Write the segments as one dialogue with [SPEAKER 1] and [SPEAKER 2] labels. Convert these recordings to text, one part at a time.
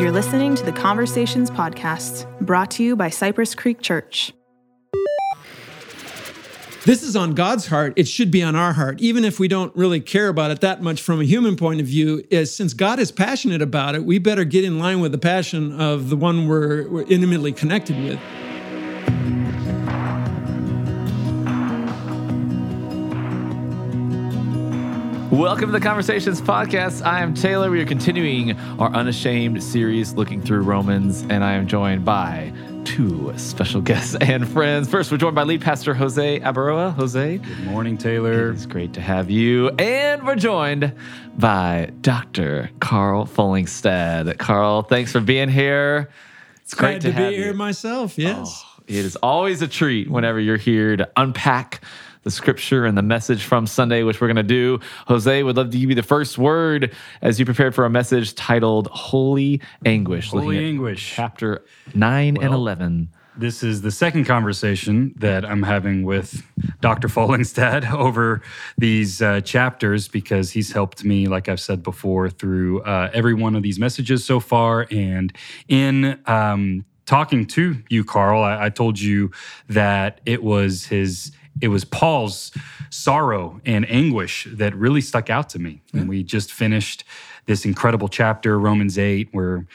[SPEAKER 1] You're listening to the Conversations Podcast, brought to you by Cypress Creek Church.
[SPEAKER 2] This is on God's heart. It should be on our heart, even if we don't really care about it that much from a human point of view. Is since God is passionate about it, we better get in line with the passion of the one we're, we're intimately connected with.
[SPEAKER 3] Welcome to the Conversations Podcast. I am Taylor. We are continuing our Unashamed series looking through Romans, and I am joined by two special guests and friends. First, we're joined by lead pastor Jose Abaroa. Jose.
[SPEAKER 4] Good morning, Taylor.
[SPEAKER 3] It's great to have you. And we're joined by Dr. Carl Follingstad. Carl, thanks for being here. It's
[SPEAKER 2] Glad
[SPEAKER 3] great
[SPEAKER 2] to,
[SPEAKER 3] to, have
[SPEAKER 2] be
[SPEAKER 3] you.
[SPEAKER 2] here myself. Yes.
[SPEAKER 3] Oh, it is always a treat whenever you're here to unpack the scripture and the message from Sunday, which we're going to do. Jose would love to give you the first word as you prepared for a message titled Holy Anguish.
[SPEAKER 4] Holy Anguish.
[SPEAKER 3] Chapter 9 and 11.
[SPEAKER 4] This is the second conversation that I'm having with Dr. Follingstad over these uh, chapters because he's helped me, like I've said before, through uh, every one of these messages so far. And in um, talking to you, Carl, I, I told you that it was his. It was Paul's sorrow and anguish that really stuck out to me. And we just finished this incredible chapter, Romans 8, where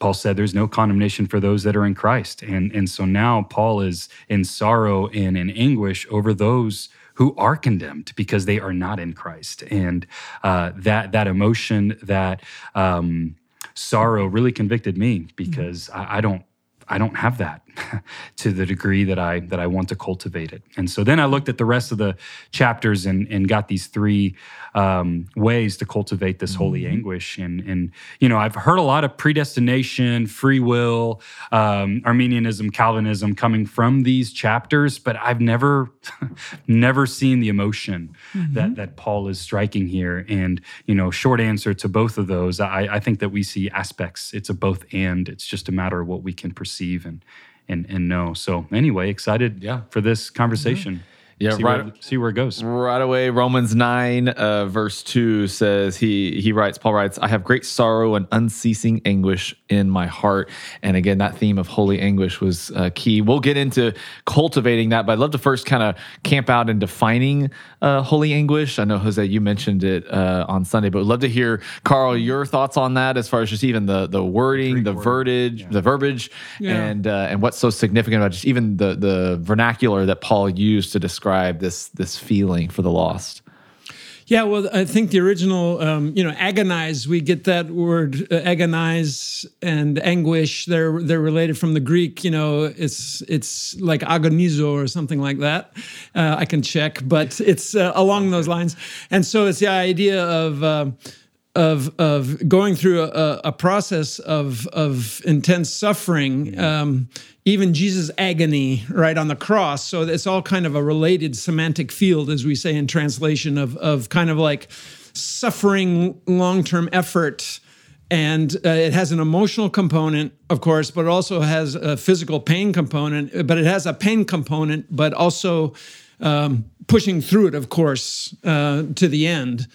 [SPEAKER 4] Paul said there's no condemnation for those that are in Christ. And, and so now Paul is in sorrow and in anguish over those who are condemned because they are not in Christ. And uh, that, that emotion, that um, sorrow really convicted me because I, I don't I don't have that to the degree that I that I want to cultivate it. And so then I looked at the rest of the chapters and and got these three um, ways to cultivate this holy anguish. And and you know I've heard a lot of predestination, free will, um, Arminianism, Calvinism coming from these chapters, but I've never never seen the emotion that that Paul is striking here. And you know, short answer to both of those, I, I think that we see aspects. It's a both and. It's just a matter of what we can perceive and and and know. So anyway, excited
[SPEAKER 3] Yeah.
[SPEAKER 4] for this conversation.
[SPEAKER 3] Yeah,
[SPEAKER 4] see
[SPEAKER 3] right-
[SPEAKER 4] Where, see where it goes.
[SPEAKER 3] Right away, Romans 9, uh, verse 2 says, he, he writes, Paul writes, I have great sorrow and unceasing anguish in my heart. And again, that theme of holy anguish was uh, key. We'll get into cultivating that, but I'd love to first kind of camp out in defining uh, holy anguish. I know, Jose, you mentioned it uh, on Sunday, but would love to hear, Carl, your thoughts on that as far as just even the, the wording, the verbiage, the verbiage,
[SPEAKER 2] Yeah.
[SPEAKER 3] and uh, and what's so significant about just even the, the vernacular that Paul used to describe this this feeling for the lost.
[SPEAKER 2] Yeah, well, I think the original, um, you know, agonize. We get that word uh, agonize and anguish. They're they're related from the Greek. You know, it's it's like agonizo or something like that. Uh, I can check, but it's uh, along those lines. And so it's the idea of. Of of going through a, a process of of intense suffering, um, even Jesus' agony right on the cross. So it's all kind of a related semantic field, as we say in translation, of of kind of like suffering, long term effort. And uh, it has an emotional component, of course, but it also has a physical pain component. But it has a pain component, but also um, pushing through it, of course, uh, to the end.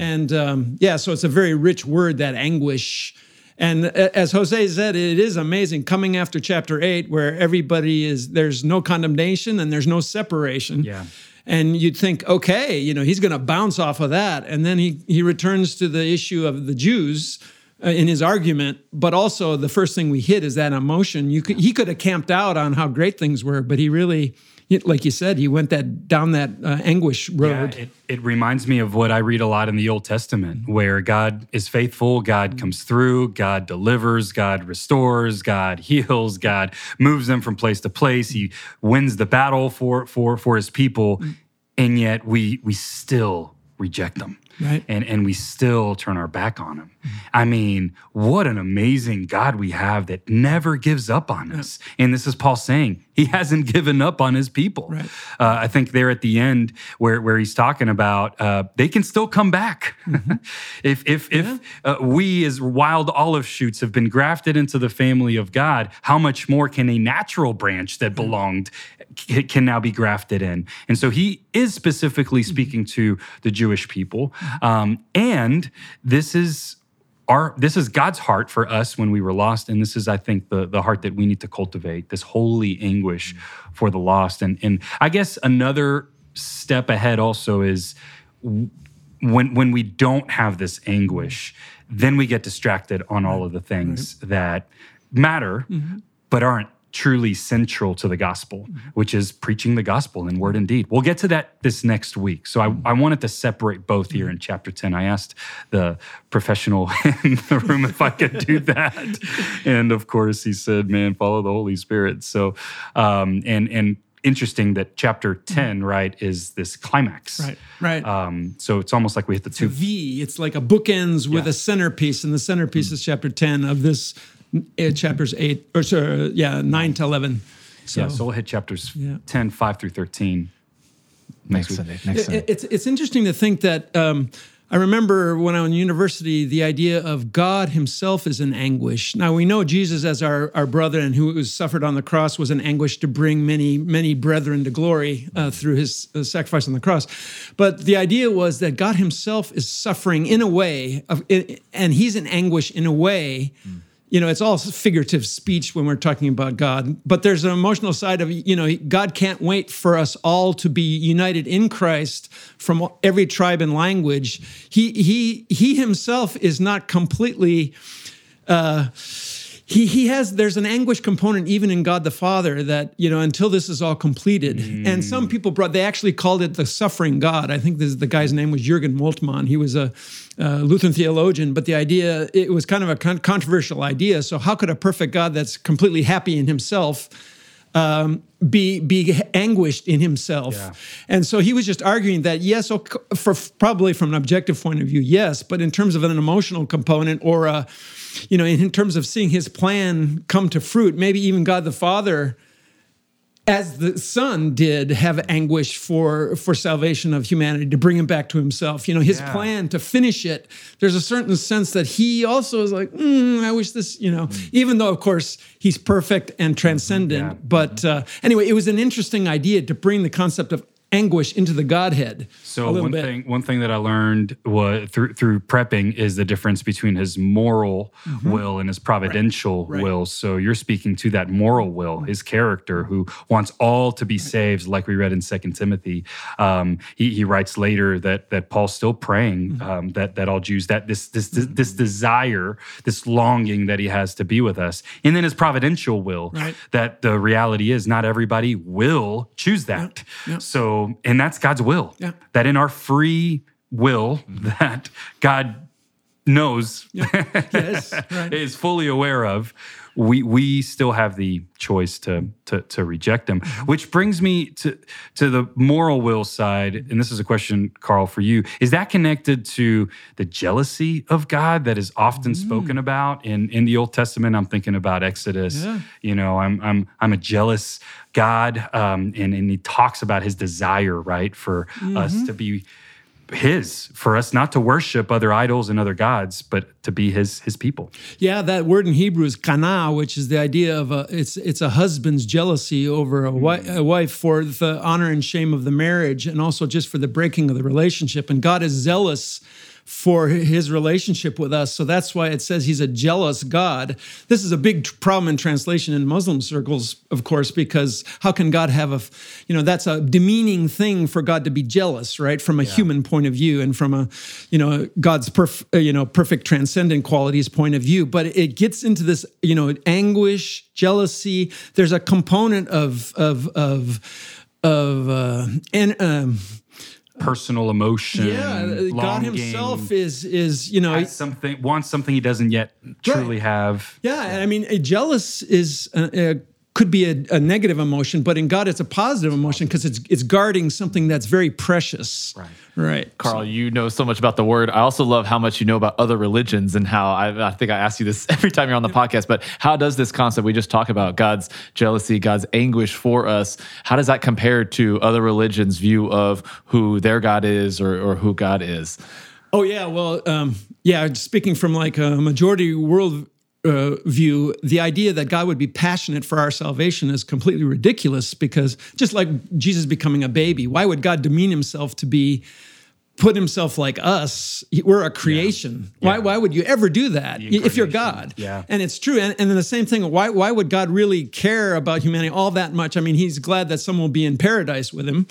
[SPEAKER 2] And um, yeah, so it's a very rich word, that anguish. And as Jose said, it is amazing coming after chapter eight, where everybody is there's no condemnation and there's no separation.
[SPEAKER 4] Yeah.
[SPEAKER 2] And you'd think, okay, you know, he's going to bounce off of that, and then he he returns to the issue of the Jews uh, in his argument. But also, the first thing we hit is that emotion. You could he could have camped out on how great things were, but he really, like you said, he went that down that uh, anguish road.
[SPEAKER 4] Yeah, it, it reminds me of what I read a lot in the Old Testament, where God is faithful, God comes through, God delivers, God restores, God heals, God moves them from place to place. He wins the battle for for for His people, and yet we we still reject them.
[SPEAKER 2] Right.
[SPEAKER 4] And, and we still turn our back on him. I mean, what an amazing God we have that never gives up on us. And this is Paul saying he hasn't given up on his people.
[SPEAKER 2] Right.
[SPEAKER 4] Uh, I think there at the end where, where he's talking about uh, they can still come back. if if, if uh, we as wild olive shoots have been grafted into the family of God, how much more can a natural branch that belonged can now be grafted in? And so he is specifically speaking to the Jewish people. Um, and this is our this is God's heart for us when we were lost, and this is, I think, the the heart that we need to cultivate. This holy anguish for the lost, and and I guess another step ahead also is when when we don't have this anguish, then we get distracted on all of the things that matter, mm-hmm. but aren't truly central to the gospel, mm-hmm. which is preaching the gospel in word and deed. We'll get to that this next week. So I, I wanted to separate both here in chapter 10. I asked the professional in the room if I could do that. And of course, he said, man, follow the Holy Spirit. So, um, and, and, interesting that chapter 10 right is this climax
[SPEAKER 2] right right
[SPEAKER 4] um, so it's almost like we hit the two
[SPEAKER 2] v it's like a bookends with yeah. a centerpiece and the centerpiece mm-hmm. is chapter 10 of this chapters 8 or sorry yeah 9 to 11
[SPEAKER 4] so, yeah so we'll hit chapters yeah. 10 5 through 13 next,
[SPEAKER 3] next Sunday next Sunday.
[SPEAKER 2] It, it's, it's interesting to think that um, I remember when I was in university, the idea of God Himself is in anguish. Now we know Jesus as our, our brother and who was suffered on the cross was in anguish to bring many, many brethren to glory uh, through His uh, sacrifice on the cross. But the idea was that God Himself is suffering in a way, of, and He's in anguish in a way. Mm you know, it's all figurative speech when we're talking about God, but there's an emotional side of, you know, God can't wait for us all to be united in Christ from every tribe and language. He he he himself is not completely uh, he he has there's an anguish component even in God the Father that you know until this is all completed. Mm. And some people brought they actually called it the suffering God. I think this the guy's name was Jürgen Moltmann. He was a, a Lutheran theologian, but the idea it was kind of a con- controversial idea. So how could a perfect God that's completely happy in Himself um, be be anguished in himself. Yeah. And so he was just arguing that yes, for probably from an objective point of view, yes, but in terms of an emotional component or a you know, in terms of seeing his plan come to fruit, maybe even God the Father, as the Son did, have anguish for for salvation of humanity to bring him back to Himself. You know, His yeah. plan to finish it. There's a certain sense that He also is like, mm, I wish this. You know, mm. even though of course He's perfect and transcendent. Yeah. But uh, anyway, it was an interesting idea to bring the concept of anguish into the Godhead.
[SPEAKER 4] So one bit. thing one thing that I learned was through through prepping is the difference between his moral mm-hmm. will and his providential right. Right. will. So you're speaking to that moral will, his character who wants all to be saved, like we read in Second Timothy. Um, he, he writes later that that Paul's still praying mm-hmm. um, that that all Jews that this this this, this mm-hmm. desire, this longing that he has to be with us, and then his providential will right. that the reality is not everybody will choose that. Yep. Yep. So and that's God's will.
[SPEAKER 2] Yeah.
[SPEAKER 4] That in our free will, mm-hmm. that God knows,
[SPEAKER 2] yeah. yes, right.
[SPEAKER 4] is fully aware of, we we still have the choice to to, to reject them. Mm-hmm. Which brings me to to the moral will side, and this is a question, Carl, for you. Is that connected to the jealousy of God that is often mm. spoken about in in the Old Testament? I'm thinking about Exodus. Yeah. You know, I'm I'm I'm a jealous God, um, and and he talks about his desire, right, for mm-hmm. us to be his for us not to worship other idols and other gods but to be his his people.
[SPEAKER 2] Yeah that word in hebrew is kana which is the idea of a it's it's a husband's jealousy over a, wi- hmm. a wife for the honor and shame of the marriage and also just for the breaking of the relationship. And god is zealous for his relationship with us. So that's why it says he's a jealous God. This is a big problem in translation in Muslim circles, of course, because how can God have a, you know, that's a demeaning thing for God to be jealous, right? From a yeah. human point of view and from a, you know, God's perf, uh, you know, perfect transcendent qualities point of view. But it gets into this, you know, anguish, jealousy. There's a component of, of, of, of, uh, and, um,
[SPEAKER 4] personal emotion.
[SPEAKER 2] Yeah, uh, God Himself is is you know
[SPEAKER 4] something wants something He doesn't yet truly right. have.
[SPEAKER 2] Yeah, I mean, jealous is a, a could be a, a, negative emotion, but in God it's a positive emotion because it's it's guarding something that's very precious.
[SPEAKER 4] Right.
[SPEAKER 2] Right.
[SPEAKER 3] Carl, so. you know so much about the word. I also love how much you know about other religions and how I, I think I ask you this every time you're on the yeah. podcast, but how does this concept we just talk about God's jealousy, God's anguish for us, how does that compare to other religions' view of who their God is or, or who God is?
[SPEAKER 2] Oh yeah, well, um, yeah. Speaking from like a majority world uh, view, the idea that God would be passionate for our salvation is completely ridiculous because just like Jesus becoming a baby, why would God demean himself to be put himself like us. We're a creation. Why, why would you ever do that if you're. God?
[SPEAKER 4] Yeah.
[SPEAKER 2] And it's true. And, and then the same thing, why, why would God really care about humanity all that much? I mean, he's glad that someone will be in paradise with him.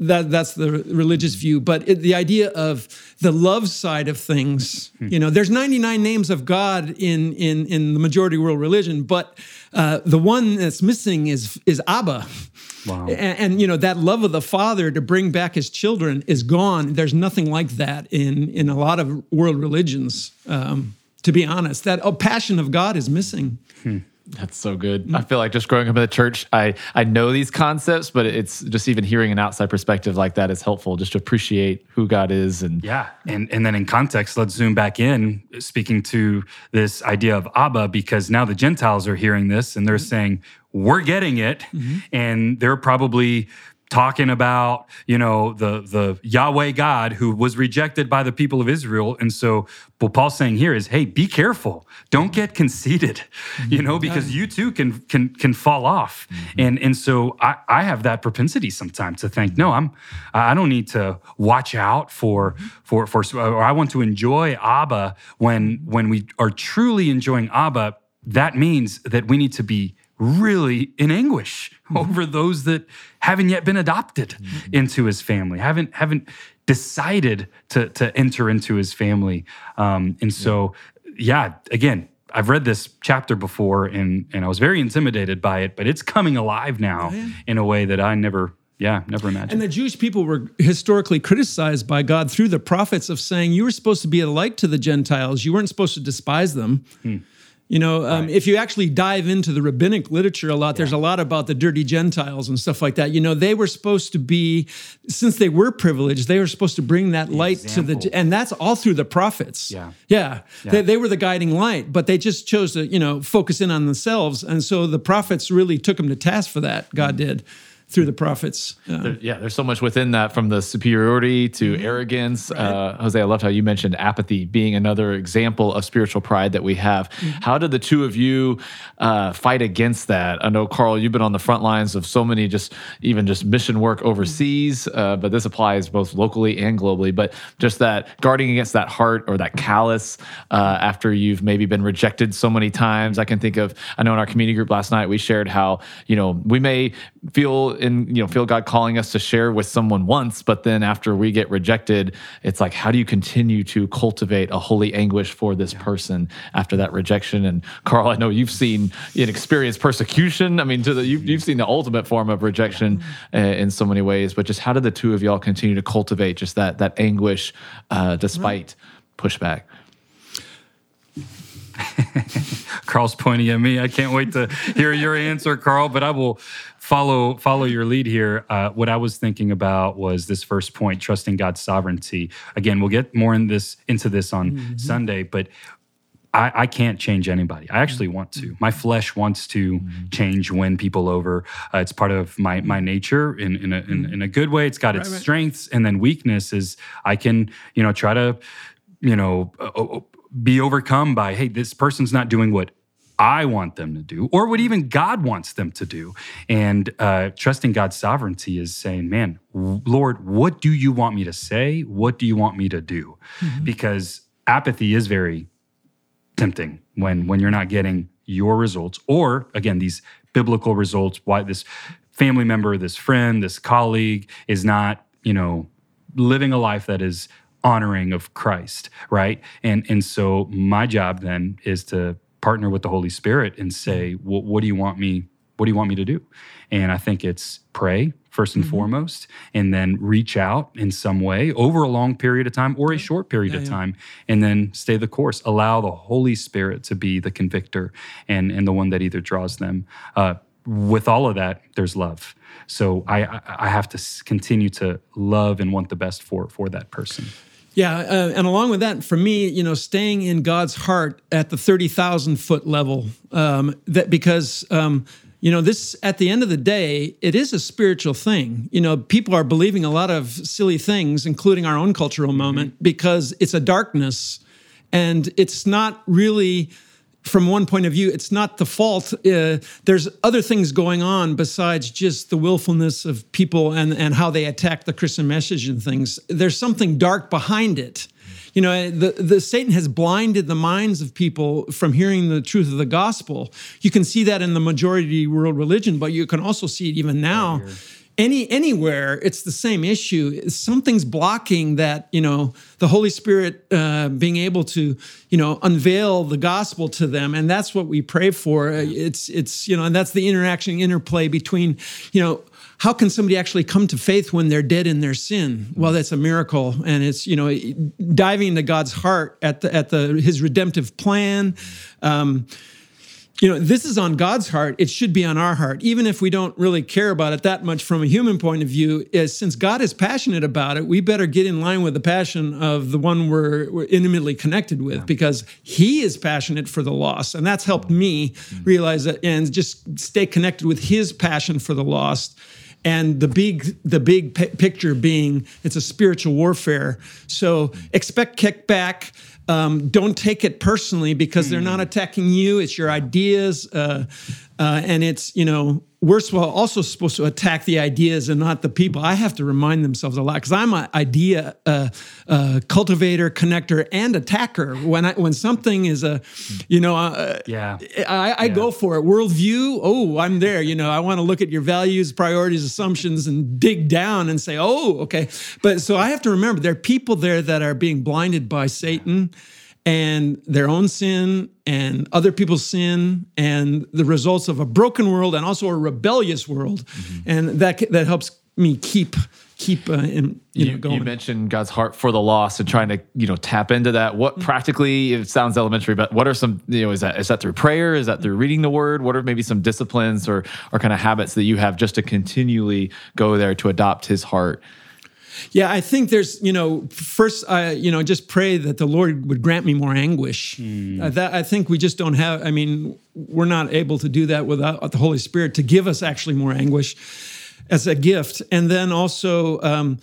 [SPEAKER 2] That, that's the religious view. But it, the idea of the love side of things, you know, there's 99 names of God in, in, in the majority world religion, but uh, the one that's missing is, is Abba.
[SPEAKER 4] Wow.
[SPEAKER 2] And, and, you know that love of the father to bring back his children is gone. There's nothing like that in in a lot of world religions. Um, to be honest, that oh, passion of God is missing.
[SPEAKER 3] That's so good. I feel like just growing up in the church, I I know these concepts, but it's just even hearing an outside perspective like that is helpful just to appreciate who God is and
[SPEAKER 4] Yeah, and and then in context, let's zoom back in, speaking to this idea of Abba, because now the Gentiles are hearing this and they're mm-hmm. saying we're getting it, mm-hmm. and they're probably talking about you know the the Yahweh God who was rejected by the people of Israel, and so what Paul's saying here is, hey, be careful, don't get conceited, you know, mm-hmm. because you too can can can fall off, mm-hmm. and and so I I have that propensity sometimes to think, no, I'm I don't need to watch out for mm-hmm. for for or I want to enjoy Abba when when we are truly enjoying Abba. That means that we need to be really in anguish hmm. over those that haven't yet been adopted hmm. into his family, haven't haven't decided to to enter into his family. Um, and so, yeah, again, I've read this chapter before and and I was very intimidated by it, but it's coming alive now oh, in a way that I never, yeah, never imagined.
[SPEAKER 2] And the Jewish people were historically criticized by God through the prophets of saying you were supposed to be a light to the Gentiles. You weren't supposed to despise them. Hmm. You know, um, if you actually dive into the rabbinic literature a lot, there's a lot about the dirty Gentiles and stuff like that. You know, they were supposed to be, since they were privileged, they were supposed to bring that light to the, and that's all through the prophets.
[SPEAKER 4] Yeah.
[SPEAKER 2] Yeah. They, they were the guiding light, but they just chose to, you know, focus in on themselves. And so the prophets really took them to task for that. God did through the prophets.
[SPEAKER 3] There- yeah, there's so much within that from the superiority to arrogance. Uh, Jose, I loved how you mentioned apathy being another example of spiritual pride that we have. How did the two of you uh, fight against that? I know, Carl, you've been on the front lines of so many just even just mission work overseas, uh, but this applies both locally and globally. But just that guarding against that heart or that callous uh, after you've maybe been rejected so many times. I can think of, I know in our community group last night, we shared how, you know, we may feel in, you know, feel God calling us to share with someone once, but then after we get rejected, it's like, how do you continue to cultivate a holy anguish for this person after that rejection? And Carl, I know you've seen and experienced persecution. I mean, to the, you've, you've seen the ultimate form of rejection uh, in so many ways, but just how did the two of y'all continue to cultivate just that, that anguish uh, despite pushback?
[SPEAKER 4] Carl's pointing at me. I can't wait to hear your answer, Carl. But I will follow follow your lead here. Uh, what I was thinking about was this first point: trusting God's sovereignty. Again, we'll get more in this into this on Sunday, but. I, I can't change anybody. I actually want to. My flesh wants to change, win people over. Uh, it's part of my my nature in in a, in, in a good way. It's got its strengths, and then weakness is I can you know try to you know uh, uh, be overcome by hey this person's not doing what I want them to do, or what even God wants them to do. And uh, trusting God's sovereignty is saying, man, Lord, what do you want me to say? What do you want me to do? Because apathy is very tempting when when you're not getting your results, or again, these biblical results, why this family member, this friend, this colleague is not, you know, living a life that is honoring of Christ, right? And and so my job then is to partner with the Holy Spirit and say, what, what do you want me? What do you want me to do? And I think it's pray 1st and foremost, and then reach out in some way over a long period of time or a short period of time, and then stay the course. Allow the Holy Spirit to be the convictor and and the one that either draws them. Uh, with all of that, there's love. So I I, I have to continue to love and want the best for for that person.
[SPEAKER 2] Yeah, uh, and along with that, for me, you know, staying in God's heart at the thirty thousand foot level, um, that because um, you know this at the end of the day, it is a spiritual thing. You know, people are believing a lot of silly things, including our own cultural moment, because it's a darkness, and it's not really from one point of view, it's not the fault. Uh, there's other things going on besides just the willfulness of people and, and how they attack the Christian message and things. There's something dark behind it. You know, the, the Satan has blinded the minds of people from hearing the truth of the gospel. You can see that in the majority world religion, but you can also see it even now. Right any anywhere it's the same issue. Something's blocking that you know the holy spirit uh, being able to you know unveil the gospel to them. And that's what we pray for. It's it's you know and that's the interaction interplay between you know how can somebody actually come to faith when they're dead in their sin? Well that's a miracle. And it's you know diving into god's heart at the at the his redemptive plan. Um, you know, this is on God's heart. It should be on our heart, even if we don't really care about it that much from a human point of view. Is since God is passionate about it, we better get in line with the passion of the one we're, we're intimately connected with, yeah. because He is passionate for the lost, and that's helped me mm-hmm. realize that and just stay connected with His passion for the lost and the big the big p- picture being it's a spiritual warfare so expect kickback um, don't take it personally because they're not hmm. attacking you. It's your ideas, uh, uh, and it's you know we're also supposed to attack the ideas and not the people. I have to remind themselves a lot because I'm an idea uh, uh, cultivator, connector, and attacker. When I when something is a, you know, uh,
[SPEAKER 4] yeah,
[SPEAKER 2] I, I
[SPEAKER 4] yeah.
[SPEAKER 2] go for it. Worldview, oh, I'm there. You know, I want to look at your values, priorities, assumptions, and dig down and say, oh, okay. But so I have to remember there are people there that are being blinded by Satan. And their own sin and other people's sin and the results of a broken world and also a rebellious world mm-hmm. and that that helps me keep keep uh, in, you, you, know going.
[SPEAKER 3] You mentioned God's heart for the lost and trying to you know tap into that. What mm-hmm. practically it sounds elementary, but what are some you know is that is that through prayer? Is that through reading the Word? What are maybe some disciplines or or kind of habits that you have just to continually go there to adopt His heart?
[SPEAKER 2] Yeah, I think there's, you know, first, uh, you know, just pray that the Lord would grant me more anguish. Mm. Uh, that, I think we just don't have, I mean, we're not able to do that without the Holy Spirit to give us actually more anguish as a gift. And then also, um,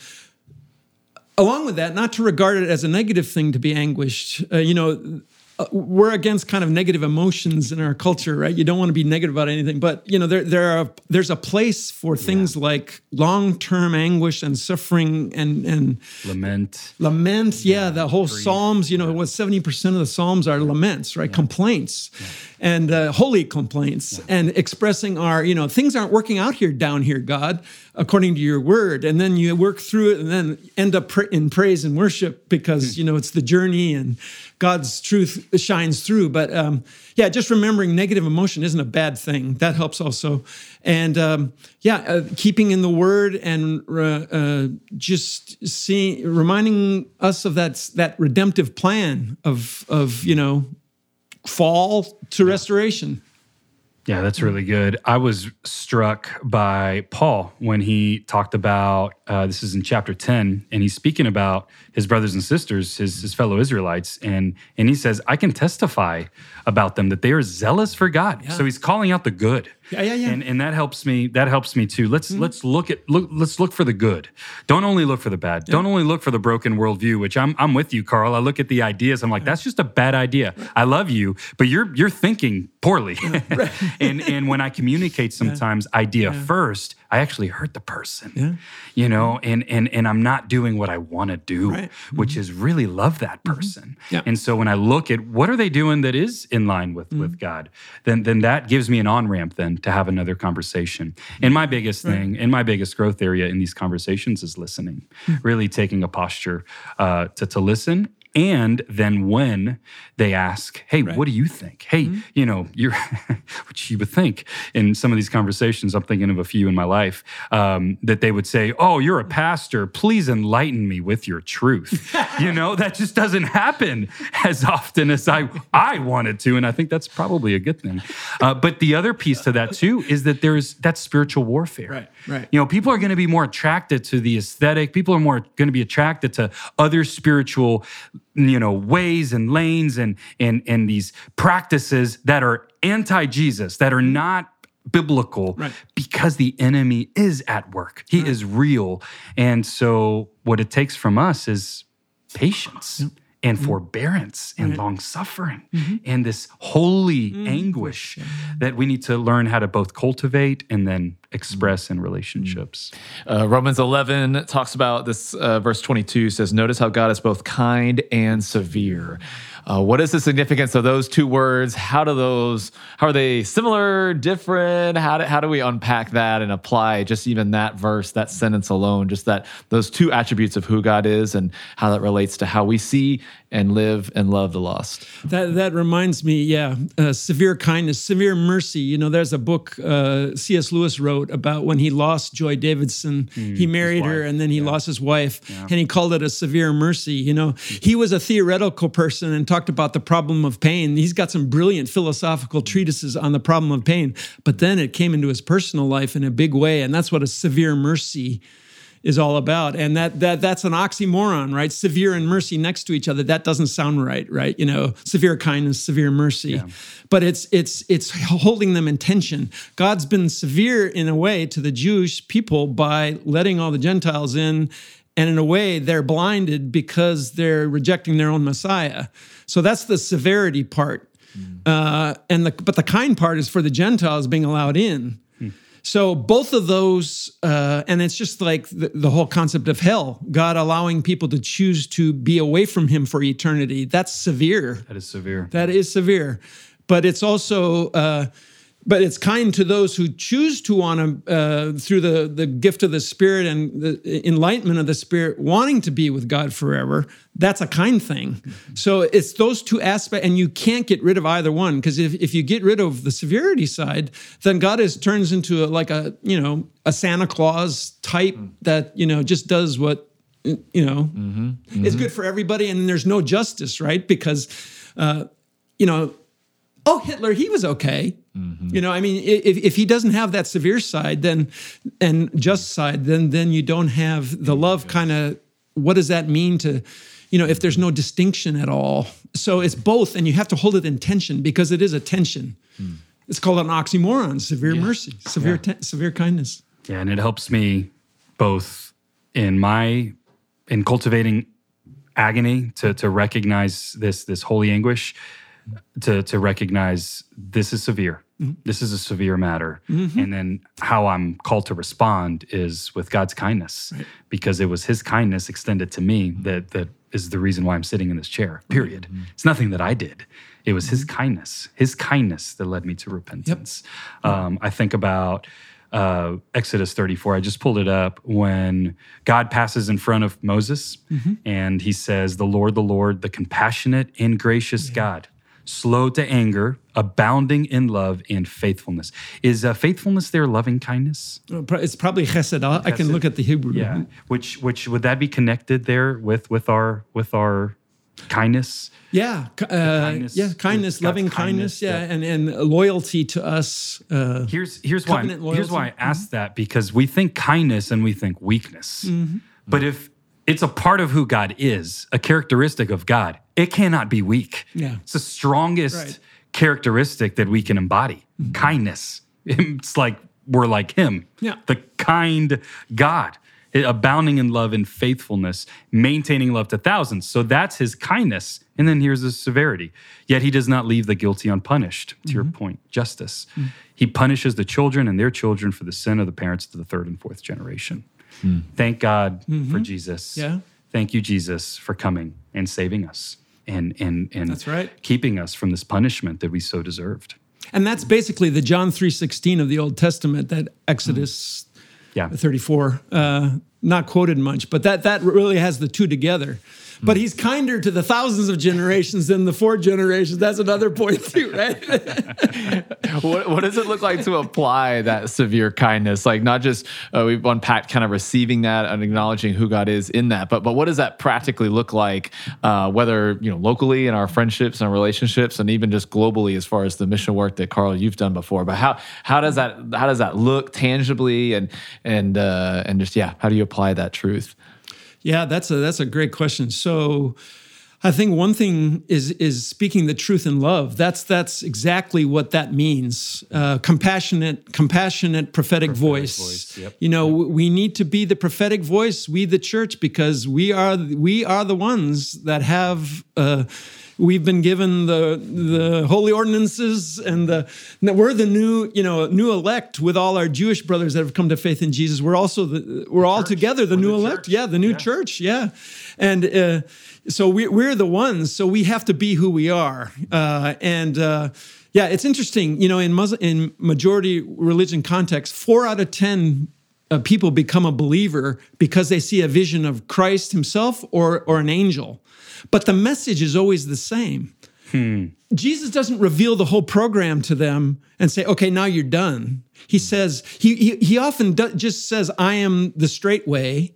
[SPEAKER 2] along with that, not to regard it as a negative thing to be anguished. Uh, you know, uh, we're against kind of negative emotions in our culture, right? You don't want to be negative about anything, but you know, there there are there's a place for things yeah. like long term anguish and suffering and and
[SPEAKER 4] lament,
[SPEAKER 2] lament. Yeah, yeah the whole grief. Psalms. You know, what seventy percent of the Psalms are laments, right? Yeah. Complaints, and uh, holy complaints, and expressing our you know things aren't working out here down here, God, according to your word, and then you work through it, and then end up in praise and worship because hmm. you know it's the journey and God's truth shines through. But um, yeah, just remembering negative emotion isn't a bad thing. That helps also. And um, yeah, uh, keeping in the Word and uh, uh, just seeing, reminding us of that that redemptive plan of of you know fall to restoration.
[SPEAKER 4] Yeah, that's really good. I was struck by Paul when he talked about uh, this is in chapter 10, and he's speaking about his brothers and sisters, his, his fellow Israelites. And, and he says, I can testify about them that they are zealous for God. Yeah. So he's calling out the good.
[SPEAKER 2] Yeah, yeah, yeah.
[SPEAKER 4] And, and that helps me. That helps me too. Let's mm-hmm. let's look at look. Let's look for the good. Don't only look for the bad. Yeah. Don't only look for the broken worldview. Which I'm I'm with you, Carl. I look at the ideas. I'm like, that's just a bad idea. I love you, but you're you're thinking poorly. Right. and and when I communicate, sometimes yeah. idea first, I actually hurt the person.
[SPEAKER 2] Yeah.
[SPEAKER 4] You know, and and and I'm not doing what I want to do, right. mm-hmm. which is really love that mm-hmm. person.
[SPEAKER 2] Mm-hmm. Yeah.
[SPEAKER 4] And so when I look at what are they doing that is in line with mm-hmm. with God, then then that gives me an on ramp then to have another conversation. And my biggest right. thing, and my biggest growth area in these conversations is listening, hmm. really taking a posture uh, to to listen and then when they ask, hey, right. what do you think? Hey, mm-hmm. you know, you're, which you would think in some of these conversations, I'm thinking of a few in my life, um, that they would say, oh, you're a pastor. Please enlighten me with your truth. you know, that just doesn't happen as often as I, I wanted to. And I think that's probably a good thing. Uh, but the other piece to that too is that there's, that's spiritual warfare.
[SPEAKER 2] Right, right.
[SPEAKER 4] You know, people are going to be more attracted to the aesthetic. People are more going to be attracted to other spiritual you know ways and lanes and and and these practices that are anti-jesus that are mm-hmm. not biblical
[SPEAKER 2] right.
[SPEAKER 4] because the enemy is at work. He right. is real. And so what it takes from us is patience. Yep and mm-hmm. forbearance and long suffering mm-hmm. and this holy mm-hmm. anguish that we need to learn how to both cultivate and then express in relationships.
[SPEAKER 3] Uh, Romans 11 talks about this, uh, verse 22 says, Notice how God is both kind and severe. Uh, what is the significance of those two words? How do those, how are they similar, different? How do, how do we unpack that and apply just even that verse, that sentence alone, just that, those two attributes of who God is and how that relates to how we see and live and love the lost?
[SPEAKER 2] That that reminds me, yeah, uh, severe kindness, severe mercy. You know, there's a book uh, C.S. Lewis wrote about when he lost Joy Davidson. he married her, and then he lost his wife, and he called it a severe mercy. You know, he was a theoretical person and talked about the problem of pain. He's got some brilliant philosophical treatises on the problem of pain, but then it came into his personal life in a big way, and that's what a severe mercy is all about. And that that that's an oxymoron, right? Severe and mercy next to each other. That doesn't sound right, right? You know, severe kindness, severe mercy. But it's it's it's holding them in tension. God's been severe in a way to the Jewish people by letting all the Gentiles in. And in a way, they're blinded because they're rejecting their own Messiah. So that's the severity part. Uh, and the, but the kind part is for the Gentiles being allowed in. So both of those, uh, and it's just like the, the whole concept of hell, God allowing people to choose to be away from Him for eternity. That's severe.
[SPEAKER 4] That is severe.
[SPEAKER 2] That is severe, but it's also, uh, but it's kind to those who choose to want to, uh, through the the gift of the Spirit and the enlightenment of the Spirit, wanting to be with God forever. That's a kind thing. So it's those two aspects, and you can't get rid of either one because if, if you get rid of the severity side, then God is turns into a, like a you know a Santa Claus type that you know just does what you know is good for everybody, and there's no justice, right? Because uh, you know oh hitler he was okay. Mm-hmm. You know i mean if, if he doesn't have that severe side then and just side then then you don't have the love kind of what does that mean to you know if there's no distinction at all? So it's both and you have to hold it in tension because it is a tension. Hmm. It's called an oxymoron severe mercy severe te- severe kindness.
[SPEAKER 4] Yeah, and it helps me both in my in cultivating agony to to recognize this this holy anguish, to to recognize this is severe. Mm-hmm. This is a severe matter, mm-hmm. and then how I'm called to respond is with God's kindness, because it was His kindness extended to me mm-hmm. that that is the reason why I'm sitting in this chair. Period. It's nothing that I did. It was His kindness, His kindness that led me to repentance. Um, I think about uh, Exodus 34. I just pulled it up when God passes in front of Moses and he says, The Lord, the Lord, the compassionate and gracious God, slow to anger, abounding in love and faithfulness. Is uh, faithfulness there loving kindness?
[SPEAKER 2] Uh, it's probably chesed i can look at the hebrew
[SPEAKER 4] Yeah. Which which would that be connected there with with our with our kindness?
[SPEAKER 2] Yeah, uh,
[SPEAKER 4] kindness,
[SPEAKER 2] yeah, kindness, loving
[SPEAKER 4] kindness
[SPEAKER 2] kindness, yeah, and and loyalty to us. Uh,
[SPEAKER 4] Here's here's why here's why I asked that because we think kindness and we think weakness.
[SPEAKER 2] Mm-hmm.
[SPEAKER 4] But if it's a part of who God is, a characteristic of God, it cannot be weak.
[SPEAKER 2] Yeah.
[SPEAKER 4] It's the strongest
[SPEAKER 2] Right.
[SPEAKER 4] characteristic that we can embody. Mm-hmm. Kindness. It's like we're like him.
[SPEAKER 2] Yeah.
[SPEAKER 4] The kind God. Abounding in love and faithfulness, maintaining love to thousands. So that's his kindness. And then here's his severity. Yet he does not leave the guilty unpunished, to your mm-hmm. point, justice. Mm. He punishes the children and their children for the sin of the parents to the third and fourth generation. Mm. Thank God for mm-hmm. Jesus.
[SPEAKER 2] Yeah.
[SPEAKER 4] Thank you, Jesus, for coming and saving us and and and
[SPEAKER 2] That's right.
[SPEAKER 4] keeping us from this punishment that we so deserved.
[SPEAKER 2] and that's basically the John three sixteen of the Old Testament. That Exodus mm.
[SPEAKER 4] Yeah.
[SPEAKER 2] thirty four, uh, not quoted much, but that that really has the two together. But he's kinder to the thousands of generations than the four generations. That's another point too, right?
[SPEAKER 3] what, what does it look like to apply that severe kindness? Like not just uh, we've unpacked kind of receiving that and acknowledging who God is in that, but but what does that practically look like? Uh, whether you know locally in our friendships and relationships, and even just globally as far as the mission work that Carl you've done before. But how how does that how does that look tangibly and and uh, and just yeah, how do you apply that truth?
[SPEAKER 2] Yeah, that's a that's a great question. So, I think one thing is is speaking the truth in love. That's that's exactly what that means. Uh, compassionate, compassionate prophetic, voice.
[SPEAKER 4] voice, yep.
[SPEAKER 2] You know, we need to be the prophetic voice. We, the church, because we are we are the ones that have. Uh, we've been given the the holy ordinances, and the we're the new you know new elect with all our Jewish brothers that have come to faith in Jesus. We're also the we're all together the
[SPEAKER 4] We're
[SPEAKER 2] new
[SPEAKER 4] the
[SPEAKER 2] elect.
[SPEAKER 4] church.
[SPEAKER 2] Yeah, the new
[SPEAKER 4] Yeah.
[SPEAKER 2] church. Yeah, and. Uh, so we, we're the ones so we have to be who we are uh, and uh, yeah it's interesting you know in Muslim, in majority religion context four out of ten uh, people become a believer because they see a vision of christ himself or, or an angel. But the message is always the same. Jesus doesn't reveal the whole program to them and say, okay, now you're done. He says, he, he, he often do, just says, I am the straight way,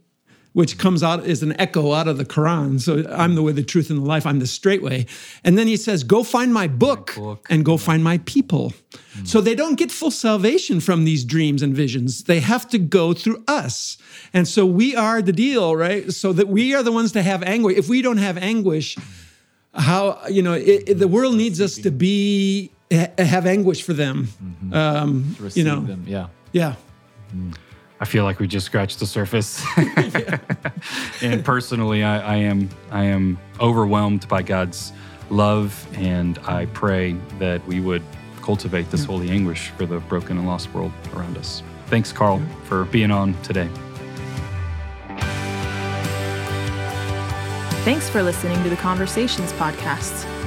[SPEAKER 2] which comes out is an echo out of the Quran. So I'm the way, the truth, and the life. I'm the straight way. And then he says, go find my book,
[SPEAKER 4] book.
[SPEAKER 2] and go find my people. Mm. So they don't get full salvation from these dreams and visions. They have to go through us. And so we are the deal, right? So that we are the ones to have anguish. If we don't have anguish, how you know it, it- the world needs us to be ha- have anguish for them mm-hmm. um,
[SPEAKER 3] To
[SPEAKER 2] you know
[SPEAKER 3] them. Yeah.
[SPEAKER 2] yeah mm.
[SPEAKER 4] I feel like we just scratched the surface. and personally, I, I am I am overwhelmed by God's love, and I pray that we would cultivate this holy anguish for the broken and lost world around us. Thanks, Carl, for being on today.
[SPEAKER 1] Thanks for listening to the Conversations podcast.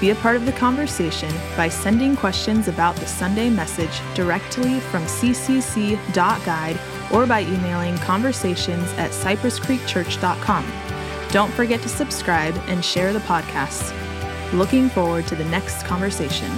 [SPEAKER 1] Be a part of the conversation by sending questions about the Sunday message directly from ccc.guide or by emailing conversations at cypresscreekchurch.com. Don't forget to subscribe and share the podcast. Looking forward to the next conversation.